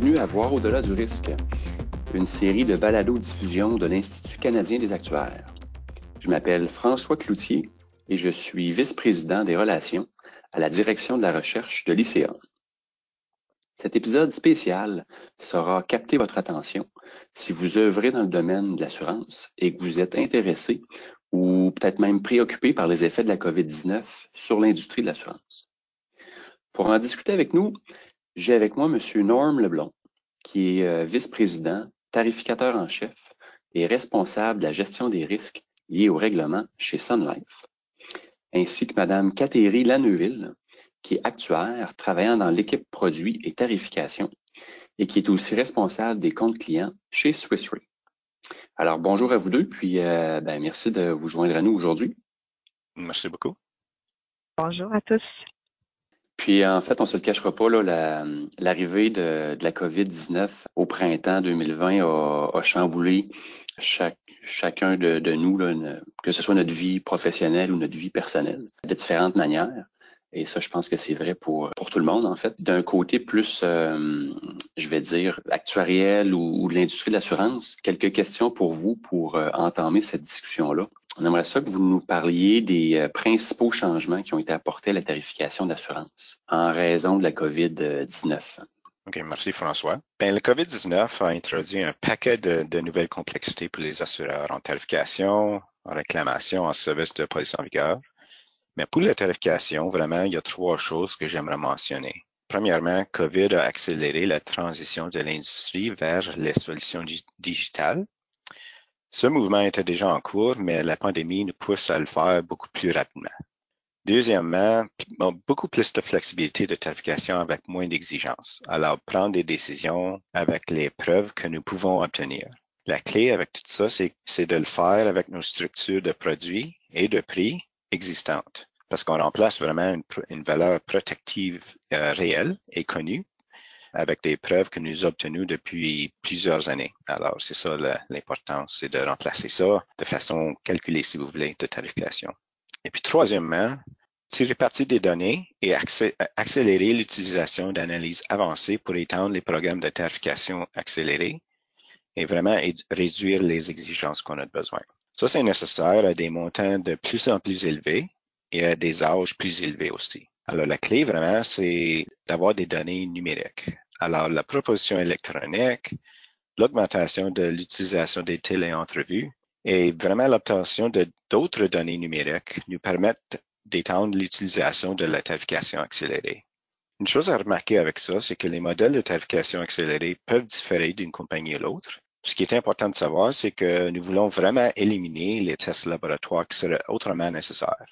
bienvenue à Voir au-delà du risque, une série de balado-diffusion de l'Institut canadien des actuaires. Je m'appelle François Cloutier et je suis vice-président des relations à la direction de la recherche de l'ICA. Cet épisode spécial saura capter votre attention si vous œuvrez dans le domaine de l'assurance et que vous êtes intéressé ou peut-être même préoccupé par les effets de la COVID-19 sur l'industrie de l'assurance. Pour en discuter avec nous, j'ai avec moi M. Norm Leblond, qui est euh, vice-président, tarificateur en chef et responsable de la gestion des risques liés au règlement chez Sun Life, ainsi que Mme Catherine Laneuville, qui est actuaire travaillant dans l'équipe produits et tarification et qui est aussi responsable des comptes clients chez Swiss Re. Alors, bonjour à vous deux, puis euh, ben, merci de vous joindre à nous aujourd'hui. Merci beaucoup. Bonjour à tous. Puis en fait, on se le cachera pas, l'arrivée de, la COVID-19 au printemps 2020 a, chamboulé chacun de, nous, que ce soit notre vie professionnelle ou notre vie personnelle, de différentes manières. Et ça, je pense que c'est vrai pour, pour tout le monde, en fait. D'un côté plus, euh, je vais dire, actuariel ou, de l'industrie de l'assurance, quelques questions pour vous pour euh, entamer cette discussion-là. On aimerait ça que vous nous parliez des euh, principaux changements qui ont été apportés à la tarification d'assurance en raison de la COVID-19. OK, merci François. Ben, le COVID-19 a introduit un paquet de, de, nouvelles complexités pour les assureurs en tarification, en réclamation, en service de police en vigueur. Mais pour la tarification, vraiment, il y a trois choses que j'aimerais mentionner. Premièrement, COVID a accéléré la transition de l'industrie vers les solutions digitales. Ce mouvement était déjà en cours, mais la pandémie nous pousse à le faire beaucoup plus rapidement. Deuxièmement, beaucoup plus de flexibilité de tarification avec moins d'exigences. Alors, prendre des décisions avec les preuves que nous pouvons obtenir. La clé avec tout ça, c'est de le faire avec nos structures de produits et de prix existantes parce qu'on remplace vraiment une, valeur protective euh, réelle et connue avec des preuves que nous obtenons depuis plusieurs années. Alors, c'est ça l'importance, c'est de remplacer ça de façon calculée, si vous voulez, de tarification. Et puis, troisièmement, tirer parti des données et accélérer l'utilisation d'analyses avancées pour étendre les programmes de tarification accélérés et vraiment réduire les exigences qu'on a besoin. Ça, c'est nécessaire à des montants de plus en plus élevés et à des âges plus élevés aussi. Alors, la clé vraiment, c'est d'avoir des données numériques. Alors, la proposition électronique, l'augmentation de l'utilisation des téléentrevues et vraiment l'obtention d'autres données numériques nous permettent d'étendre l'utilisation de la tarification accélérée. Une chose à remarquer avec ça, c'est que les modèles de tarification accélérée peuvent différer d'une compagnie à l'autre. Ce qui est important de savoir, c'est que nous voulons vraiment éliminer les tests laboratoires qui seraient autrement nécessaires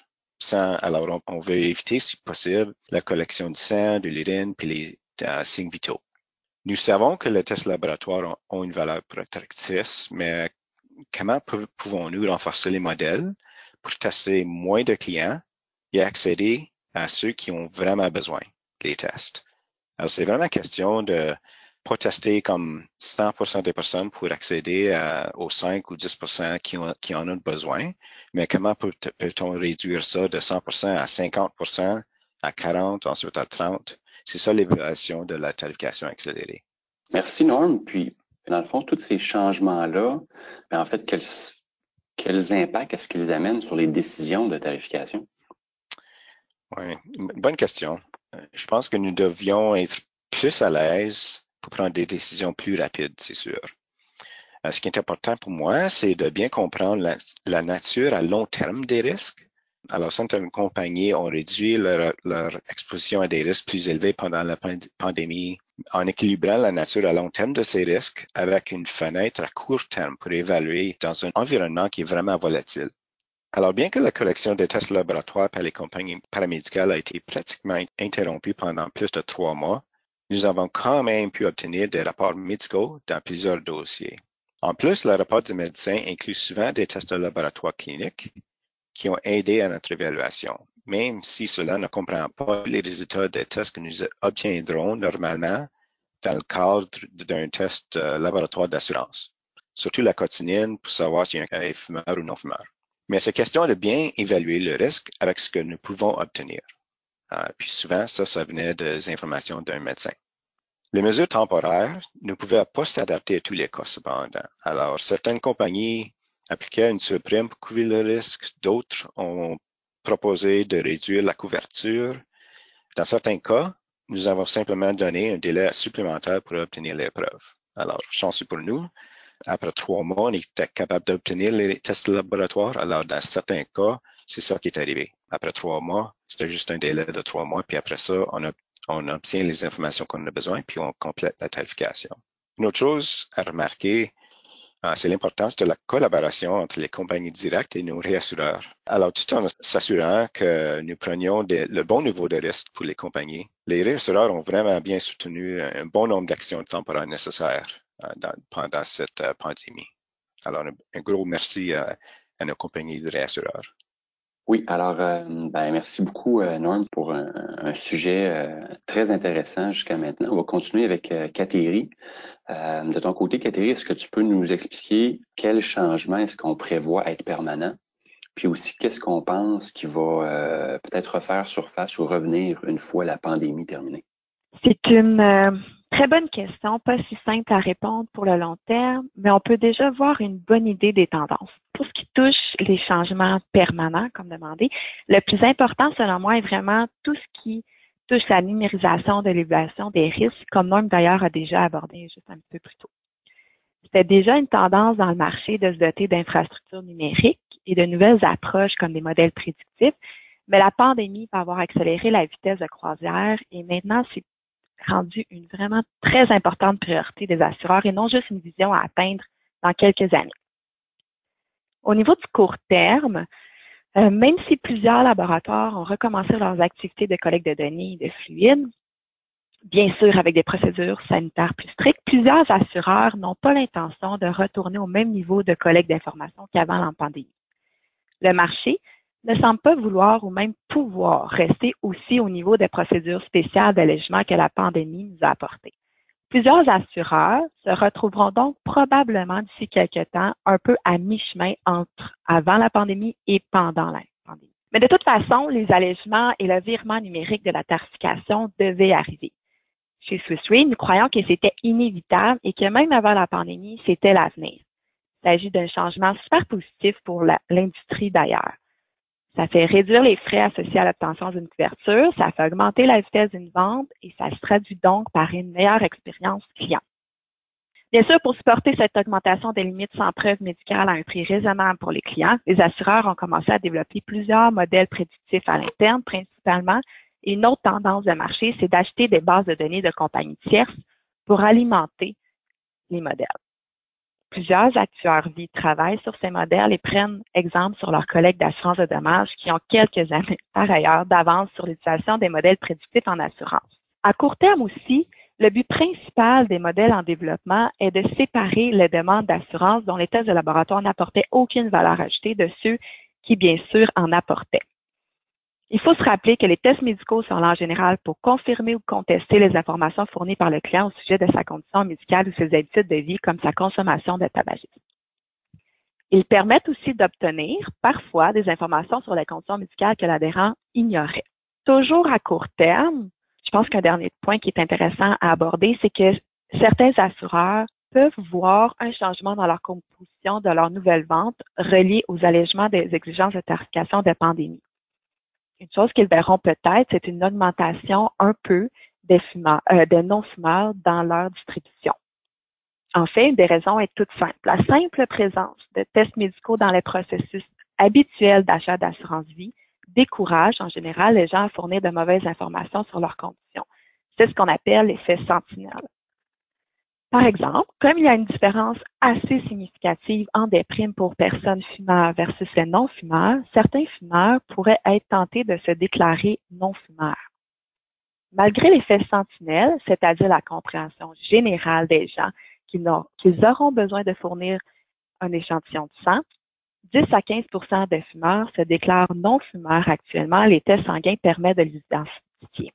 alors, on, veut éviter, si possible, la collection de sang, de l'urine, puis les euh, signes vitaux. Nous savons que les tests laboratoires ont, une valeur protectrice, mais comment pouvons-nous renforcer les modèles pour tester moins de clients et accéder à ceux qui ont vraiment besoin des tests? Alors, c'est vraiment question de pas tester comme 100% des personnes pour accéder aux 5 ou 10% qui, qui en ont besoin, mais comment peut-on réduire ça de 100% à 50%, à 40, ensuite à 30? C'est ça l'évaluation de la tarification accélérée. Merci Norm. Puis, dans le fond, tous ces changements-là, ben, en fait, quels, quels impacts est-ce qu'ils amènent sur les décisions de tarification? Oui, bonne question. Je pense que nous devions être plus à l'aise prendre des décisions plus rapides, c'est sûr. Euh, ce qui est important pour moi, c'est de bien comprendre la, nature à long terme des risques. Alors, certaines compagnies ont réduit leur, exposition à des risques plus élevés pendant la pandémie en équilibrant la nature à long terme de ces risques avec une fenêtre à court terme pour évaluer dans un environnement qui est vraiment volatile. Alors, bien que la collection des tests laboratoires par les compagnies paramédicales a été pratiquement interrompue pendant plus de trois mois, nous avons quand même pu obtenir des rapports médicaux dans plusieurs dossiers. En plus, le rapport du médecin inclut souvent des tests de laboratoire cliniques qui ont aidé à notre évaluation, même si cela ne comprend pas les résultats des tests que nous obtiendrons normalement dans le cadre d'un test laboratoire d'assurance, surtout la cotinine pour savoir si un est fumeur ou non fumeur. Mais c'est question de bien évaluer le risque avec ce que nous pouvons obtenir. Euh, puis souvent, ça, ça venait des informations d'un médecin. Les mesures temporaires ne pouvaient pas s'adapter à tous les cas cependant. Alors, certaines compagnies appliquaient une surprime pour couvrir le risque, d'autres ont proposé de réduire la couverture. Dans certains cas, nous avons simplement donné un délai supplémentaire pour obtenir l'épreuve. Alors, chanceux pour nous, après trois mois, on était capable d'obtenir les tests de laboratoire. Alors, dans certains cas, c'est ça qui est arrivé. Après trois mois, c'était juste un délai de trois mois, puis après ça, on, obtient les informations qu'on a besoin, puis on complète la tarification. Une autre chose à remarquer, euh, c'est l'importance de la collaboration entre les compagnies directes et nos réassureurs. Alors, tout en s'assurant que nous prenions le bon niveau de risque pour les compagnies, les réassureurs ont vraiment bien soutenu un bon nombre d'actions temporaires nécessaires euh, pendant cette euh, pandémie. Alors, un, gros merci à, nos compagnies de réassureurs. Oui, alors, euh, ben, merci beaucoup, Norm, pour un, sujet très intéressant jusqu'à maintenant. On va continuer avec Cathéry. de ton côté, Cathéry, est-ce que tu peux nous expliquer quel changement est-ce qu'on prévoit être permanent? Puis aussi, qu'est-ce qu'on pense qui va peut-être refaire surface ou revenir une fois la pandémie terminée? C'est une Très bonne question, pas si simple à répondre pour le long terme, mais on peut déjà voir une bonne idée des tendances. Pour ce qui touche les changements permanents, comme demandé, le plus important, selon moi, est vraiment tout ce qui touche la numérisation de l'évaluation des risques, comme Norm d'ailleurs a déjà abordé juste un peu plus tôt. C'était déjà une tendance dans le marché de se doter d'infrastructures numériques et de nouvelles approches comme des modèles prédictifs, mais la pandémie peut avoir accéléré la vitesse de croisière et maintenant c'est rendu une vraiment très importante priorité des assureurs et non juste une vision à atteindre dans quelques années. Au niveau du court terme, euh, même si plusieurs laboratoires ont recommencé leurs activités de collecte de données et de fluides, bien sûr avec des procédures sanitaires plus strictes, plusieurs assureurs n'ont pas l'intention de retourner au même niveau de collecte d'informations qu'avant la pandémie. Le marché ne semble pas vouloir ou même pouvoir rester aussi au niveau des procédures spéciales d'allègement que la pandémie nous a apportées. Plusieurs assureurs se retrouveront donc probablement d'ici quelques temps un peu à mi-chemin entre avant la pandémie et pendant la pandémie. Mais de toute façon, les allègements et le virement numérique de la tarification devaient arriver. Chez Swiss Re, nous croyons que c'était inévitable et que même avant la pandémie, c'était l'avenir. Il s'agit d'un changement super positif pour l'industrie d'ailleurs. Ça fait réduire les frais associés à l'obtention d'une couverture, ça fait augmenter la vitesse d'une vente et ça se traduit donc par une meilleure expérience client. Bien sûr, pour supporter cette augmentation des limites sans preuve médicale à un prix raisonnable pour les clients, les assureurs ont commencé à développer plusieurs modèles prédictifs à l'interne, principalement. Et une autre tendance de marché, c'est d'acheter des bases de données de compagnies tierces pour alimenter les modèles. Plusieurs actuaires vie travaillent sur ces modèles et prennent exemple sur leurs collègues d'assurance de dommages qui ont quelques années par ailleurs d'avance sur l'utilisation des modèles prédictifs en assurance. À court terme aussi, le but principal des modèles en développement est de séparer les demandes d'assurance dont les tests de laboratoire n'apportaient aucune valeur ajoutée de ceux qui, bien sûr, en apportaient. Il faut se rappeler que les tests médicaux sont là en général pour confirmer ou contester les informations fournies par le client au sujet de sa condition médicale ou ses habitudes de vie, comme sa consommation de tabagisme. Ils permettent aussi d'obtenir parfois des informations sur les conditions médicales que l'adhérent ignorait. Toujours à court terme, je pense qu'un dernier point qui est intéressant à aborder, c'est que certains assureurs peuvent voir un changement dans leur composition de leur nouvelle vente relié aux allègements des exigences de tarification de pandémie une chose qu'ils verront peut-être, c'est une augmentation un peu des, euh, non-fumeurs dans leur distribution. En fait, une des raisons est toute simple. La simple présence de tests médicaux dans les processus habituels d'achat d'assurance vie décourage en général les gens à fournir de mauvaises informations sur leurs conditions. C'est ce qu'on appelle l'effet sentinelle. Par exemple, comme il y a une différence assez significative en des primes pour personnes fumeurs versus les non-fumeurs, certains fumeurs pourraient être tentés de se déclarer non-fumeurs. Malgré l'effet sentinelle, c'est-à-dire la compréhension générale des gens qu'ils auront besoin de fournir un échantillon de sang, 10 à 15% des fumeurs se déclarent non-fumeurs actuellement. Les tests sanguins permettent de les identifier.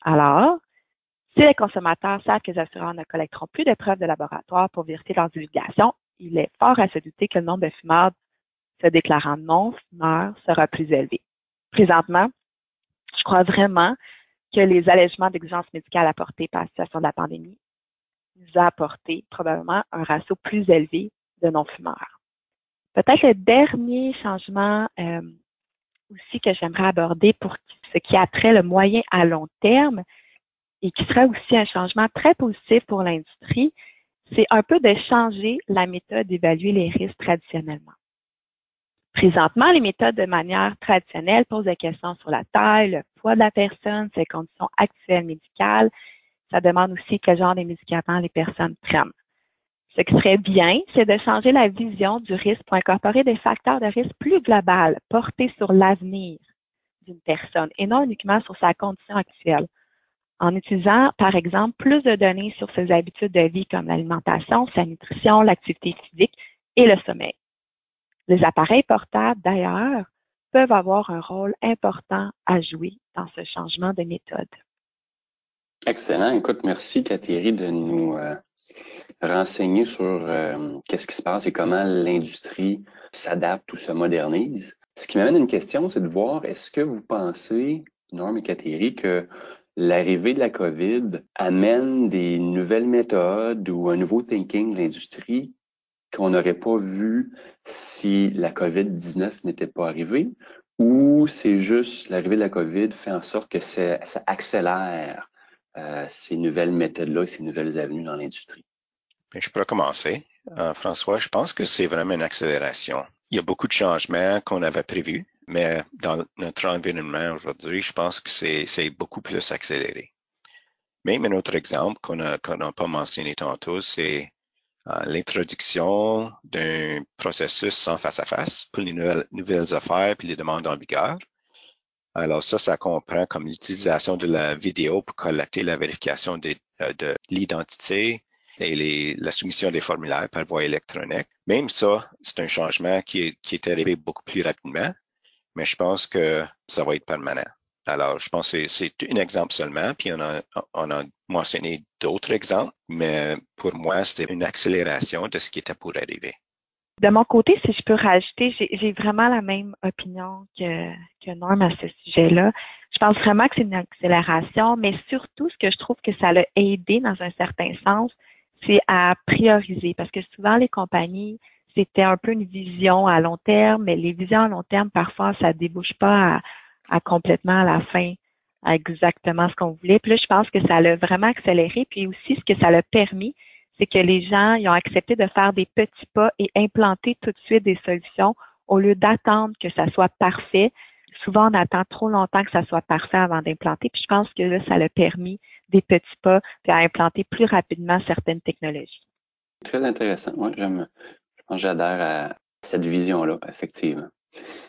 Alors, si les consommateurs savent que les assureurs ne collecteront plus de preuves de laboratoire pour vérifier leurs divulgations, il est fort à se douter que le nombre de fumeurs se déclarant non fumeurs sera plus élevé. Présentement, je crois vraiment que les allègements d'exigences médicales apportés par la situation de la pandémie nous a apporté probablement un ratio plus élevé de non-fumeurs. Peut-être le dernier changement euh, aussi que j'aimerais aborder pour ce qui a trait le moyen à long terme et qui serait aussi un changement très positif pour l'industrie, c'est un peu de changer la méthode d'évaluer les risques traditionnellement. Présentement, les méthodes de manière traditionnelle posent des questions sur la taille, le poids de la personne, ses conditions actuelles médicales. Ça demande aussi quel genre de médicaments les personnes prennent. Ce qui serait bien, c'est de changer la vision du risque pour incorporer des facteurs de risque plus globaux portés sur l'avenir d'une personne et non uniquement sur sa condition actuelle. En utilisant, par exemple, plus de données sur ses habitudes de vie comme l'alimentation, sa nutrition, l'activité physique et le sommeil. Les appareils portables, d'ailleurs, peuvent avoir un rôle important à jouer dans ce changement de méthode. Excellent. Écoute, merci Catherine de nous euh, renseigner sur euh, qu'est-ce qui se passe et comment l'industrie s'adapte ou se modernise. Ce qui m'amène à une question, c'est de voir, est-ce que vous pensez, Norm et Catherine, que l'arrivée de la COVID amène des nouvelles méthodes ou un nouveau thinking de l'industrie qu'on n'aurait pas vu si la COVID-19 n'était pas arrivée? Ou c'est juste l'arrivée de la COVID fait en sorte que ça, accélère euh, ces nouvelles méthodes-là, ces nouvelles avenues dans l'industrie? Je pourrais commencer. Euh, François, je pense que c'est vraiment une accélération. Il y a beaucoup de changements qu'on avait prévus, mais dans notre environnement aujourd'hui, je pense que c'est beaucoup plus accéléré. Même un autre exemple qu'on n'a pas mentionné tantôt, c'est euh, l'introduction d'un processus sans face-à-face pour les nouvelles, affaires puis les demandes en vigueur. Alors ça, ça comprend comme l'utilisation de la vidéo pour collecter la vérification de, euh, de l'identité et la soumission des formulaires par voie électronique. Même ça, c'est un changement qui est arrivé beaucoup plus rapidement, mais je pense que ça va être permanent. Alors, je pense que c'est un exemple seulement, puis on a, on a mentionné d'autres exemples, mais pour moi, c'était une accélération de ce qui était pour arriver. De mon côté, si je peux rajouter, j'ai vraiment la même opinion que, que Norm à ce sujet-là. Je pense vraiment que c'est une accélération, mais surtout, ce que je trouve que ça l'a aidé dans un certain sens, c'est à prioriser, parce que souvent, les compagnies, c'était un peu une vision à long terme, mais les visions à long terme, parfois, ça débouche pas à, à complètement à la fin exactement ce qu'on voulait. Puis là, je pense que ça l'a vraiment accéléré. Puis aussi, ce que ça l'a permis, c'est que les gens ils ont accepté de faire des petits pas et implanter tout de suite des solutions au lieu d'attendre que ça soit parfait. Souvent, on attend trop longtemps que ça soit parfait avant d'implanter. Puis je pense que là, ça l'a permis des petits pas puis à implanter plus rapidement certaines technologies. Très intéressant. Moi, j'aime, j'adhère à cette vision-là, effectivement.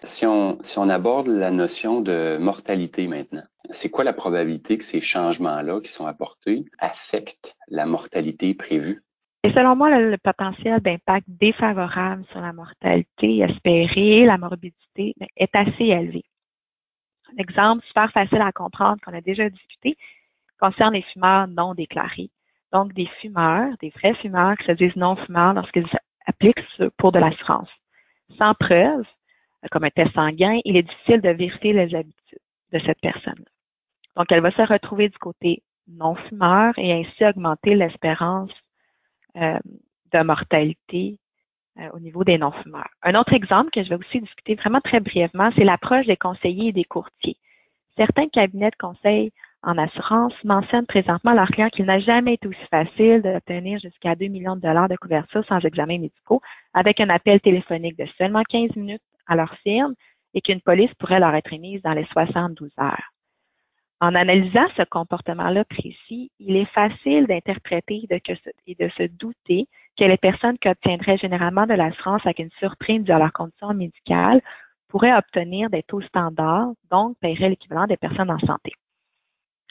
Si on, si on aborde la notion de mortalité maintenant, c'est quoi la probabilité que ces changements-là qui sont apportés affectent la mortalité prévue? Et selon moi, le, potentiel d'impact défavorable sur la mortalité espérée, la morbidité, ben, est assez élevé. Un exemple super facile à comprendre qu'on a déjà discuté concerne les fumeurs non déclarés. Donc, des fumeurs, des vrais fumeurs qui se disent non fumeurs lorsqu'ils appliquent pour de l'assurance. Sans preuve, comme un test sanguin, il est difficile de vérifier les habitudes de cette personne. Donc, elle va se retrouver du côté non-fumeur et ainsi augmenter l'espérance euh, de mortalité euh, au niveau des non-fumeurs. Un autre exemple que je vais aussi discuter vraiment très brièvement, c'est l'approche des conseillers et des courtiers. Certains cabinets de conseil en assurance mentionnent présentement à leurs clients qu'il n'a jamais été aussi facile d'obtenir jusqu'à 2 millions de dollars de couverture sans examen médicaux avec un appel téléphonique de seulement 15 minutes à leur firme et qu'une police pourrait leur être émise dans les 72 heures. En analysant ce comportement-là précis, il est facile d'interpréter et de se douter que les personnes qui obtiendraient généralement de l'assurance avec une surprime de leur condition médicale pourraient obtenir des taux standards, donc paieraient l'équivalent des personnes en santé.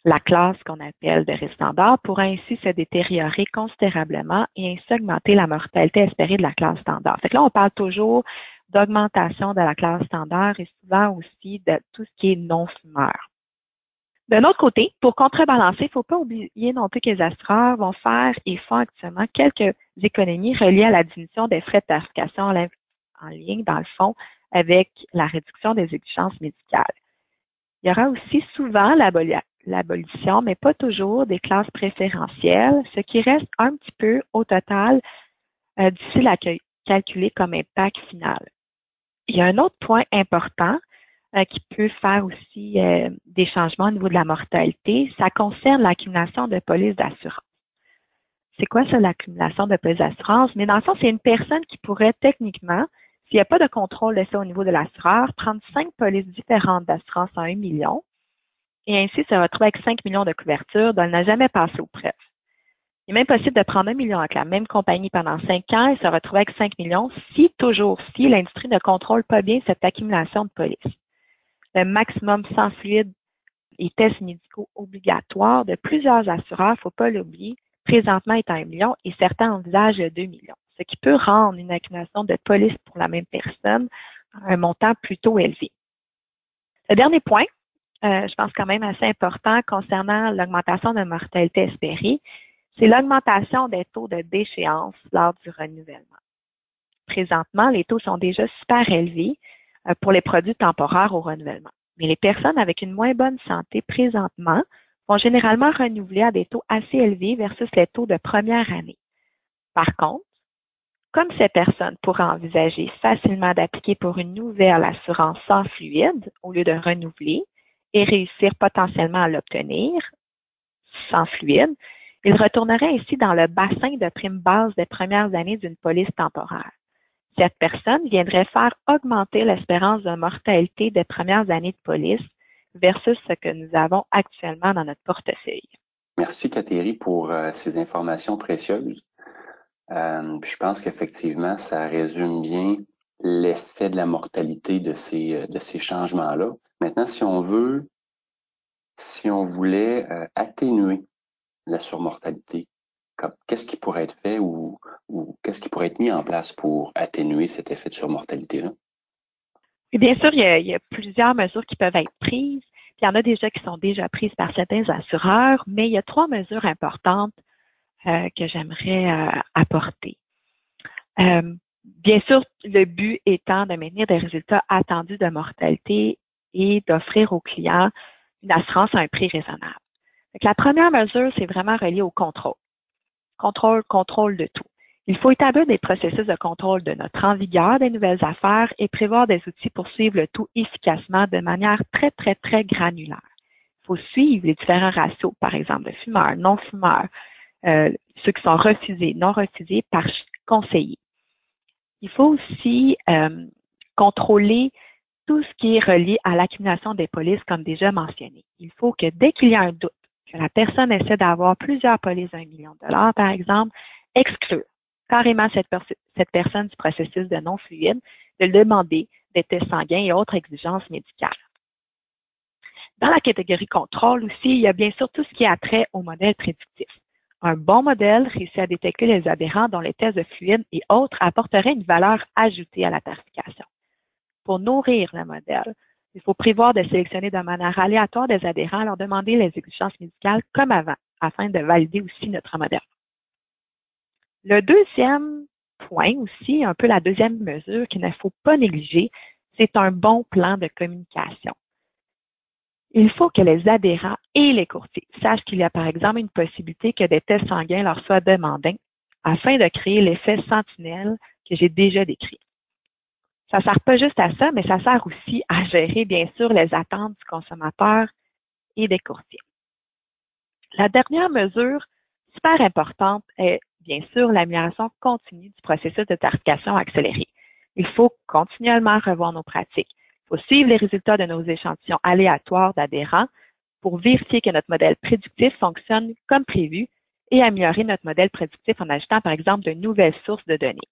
La classe qu'on appelle de risque standard pourrait ainsi se détériorer considérablement et ainsi augmenter la mortalité espérée de la classe standard. Fait que là, on parle toujours d'augmentation de la classe standard et souvent aussi de tout ce qui est non-fumeur. D'un autre côté, pour contrebalancer, il ne faut pas oublier non plus que les assureurs vont faire et font actuellement quelques économies reliées à la diminution des frais de tarification en ligne, dans le fond, avec la réduction des exigences médicales. Il y aura aussi souvent l'abolition, mais pas toujours, des classes préférentielles, ce qui reste un petit peu au total euh, difficile à calculer comme impact final. Il y a un autre point important euh, qui peut faire aussi euh, des changements au niveau de la mortalité, ça concerne l'accumulation de polices d'assurance. C'est quoi ça, l'accumulation de polices d'assurance? Mais dans le fond, c'est une personne qui pourrait techniquement, s'il n'y a pas de contrôle de ça au niveau de l'assureur, prendre cinq polices différentes d'assurance en un million et ainsi se retrouver avec 5 millions de couvertures dont elle n'a jamais passé au preuves. Il est même possible de prendre un million avec la même compagnie pendant cinq ans et se retrouver avec 5 millions si, toujours, si l'industrie ne contrôle pas bien cette accumulation de polices. Le maximum sans fluide et tests médicaux obligatoires de plusieurs assureurs, faut pas l'oublier, présentement est à 1 million et certains envisagent 2 millions, ce qui peut rendre une accumulation de polices pour la même personne un montant plutôt élevé. Le dernier point, euh, je pense quand même assez important concernant l'augmentation de mortalité espérée, c'est l'augmentation des taux de déchéance lors du renouvellement. Présentement, les taux sont déjà super élevés euh, pour les produits temporaires au renouvellement. Mais les personnes avec une moins bonne santé présentement vont généralement renouveler à des taux assez élevés versus les taux de première année. Par contre, comme ces personnes pourraient envisager facilement d'appliquer pour une nouvelle assurance sans fluide au lieu de renouveler, et réussir potentiellement à l'obtenir sans fluide, il retournerait ainsi dans le bassin de prime base des premières années d'une police temporaire. Cette personne viendrait faire augmenter l'espérance de mortalité des premières années de police versus ce que nous avons actuellement dans notre portefeuille. Merci, Catherine, pour euh, ces informations précieuses. Euh, je pense qu'effectivement, ça résume bien l'effet de la mortalité de ces, euh, de ces changements-là. Maintenant, si on veut, si on voulait euh, atténuer la surmortalité, qu'est-ce qui pourrait être fait ou, qu'est-ce qui pourrait être mis en place pour atténuer cet effet de surmortalité-là? Bien sûr, il y, a, plusieurs mesures qui peuvent être prises. il y en a déjà qui sont déjà prises par certains assureurs, mais il y a trois mesures importantes que j'aimerais apporter. Bien sûr, le but étant de maintenir des résultats attendus de mortalité et d'offrir aux clients une assurance à un prix raisonnable. la première mesure, c'est vraiment relié au contrôle. Contrôle, contrôle de tout. Il faut établir des processus de contrôle de notre en vigueur des nouvelles affaires et prévoir des outils pour suivre le tout efficacement de manière très, très, très granulaire. Il faut suivre les différents ratios, par exemple, de fumeurs, non-fumeurs, euh, ceux qui sont refusés, non refusés par conseiller. Il faut aussi euh, contrôler tout ce qui est relié à l'accumulation des polices, comme déjà mentionné. Il faut que dès qu'il y a un doute, que la personne essaie d'avoir plusieurs polices d'un million de dollars, par exemple, exclure carrément cette, personne du processus de non-fluide, de demander des tests sanguins et autres exigences médicales. Dans la catégorie contrôle aussi, il y a bien sûr tout ce qui a trait au modèle prédictif. Un bon modèle réussit à détecter les adhérents dont les tests de fluide et autres apporteraient une valeur ajoutée à la tarification. Pour nourrir le modèle, il faut prévoir de sélectionner de manière aléatoire des adhérents, leur demander les exigences médicales comme avant, afin de valider aussi notre modèle. Le deuxième point aussi, un peu la deuxième mesure qu'il ne faut pas négliger, c'est un bon plan de communication. Il faut que les adhérents et les courtiers sachent qu'il y a par exemple une possibilité que des tests sanguins leur soient demandés afin de créer l'effet sentinelle que j'ai déjà décrit. Ça sert pas juste à ça, mais ça sert aussi à gérer, bien sûr, les attentes du consommateur et des courtiers. La dernière mesure super importante est, bien sûr, l'amélioration continue du processus de tarification accélérée. Il faut continuellement revoir nos pratiques faut suivre les résultats de nos échantillons aléatoires d'adhérents pour vérifier que notre modèle prédictif fonctionne comme prévu et améliorer notre modèle prédictif en ajoutant, par exemple, de nouvelles sources de données.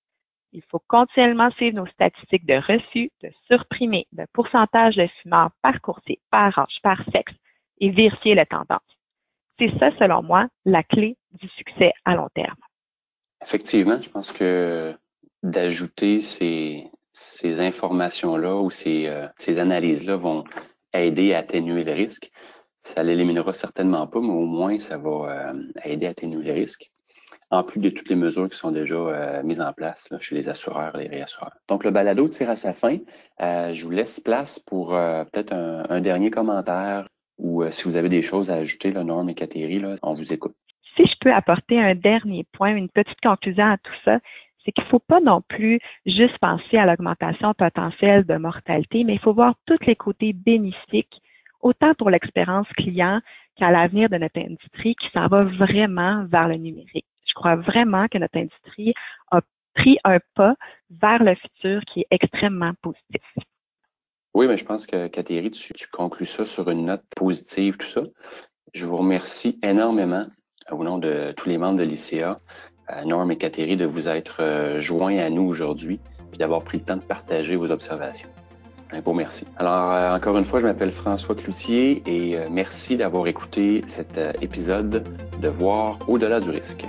Il faut continuellement suivre nos statistiques de refus, de surprimés, de pourcentage de fumeurs par courtier, par âge, par sexe et vérifier les tendances. C'est ça, selon moi, la clé du succès à long terme. Effectivement, je pense que d'ajouter ces, ces informations-là ou ces, euh, ces analyses-là vont aider à atténuer le risque. Ça l'éliminera certainement pas, mais au moins ça va euh, aider à atténuer le risque. En plus de toutes les mesures qui sont déjà euh, mises en place chez les assureurs et les réassureurs. Donc le balado tire à sa fin. je vous laisse place pour peut-être un, dernier commentaire ou si vous avez des choses à ajouter, là, Norm et Catherine, là, on vous écoute. Si je peux apporter un dernier point, une petite conclusion à tout ça, c'est qu'il ne faut pas non plus juste penser à l'augmentation potentielle de mortalité, mais il faut voir tous les côtés bénéfiques, autant pour l'expérience client qu'à l'avenir de notre industrie qui s'en va vraiment vers le numérique. Je crois vraiment que notre industrie a pris un pas vers le futur qui est extrêmement positif. Oui, mais je pense que Catherine, tu, tu conclus ça sur une note positive, tout ça. Je vous remercie énormément au nom de tous les membres de l'ICA Norm et Catherine, de vous être euh, joints à nous aujourd'hui et d'avoir pris le temps de partager vos observations. Un beau merci. Alors, euh, encore une fois, je m'appelle François Cloutier et euh, merci d'avoir écouté cet épisode de Voir au-delà du risque.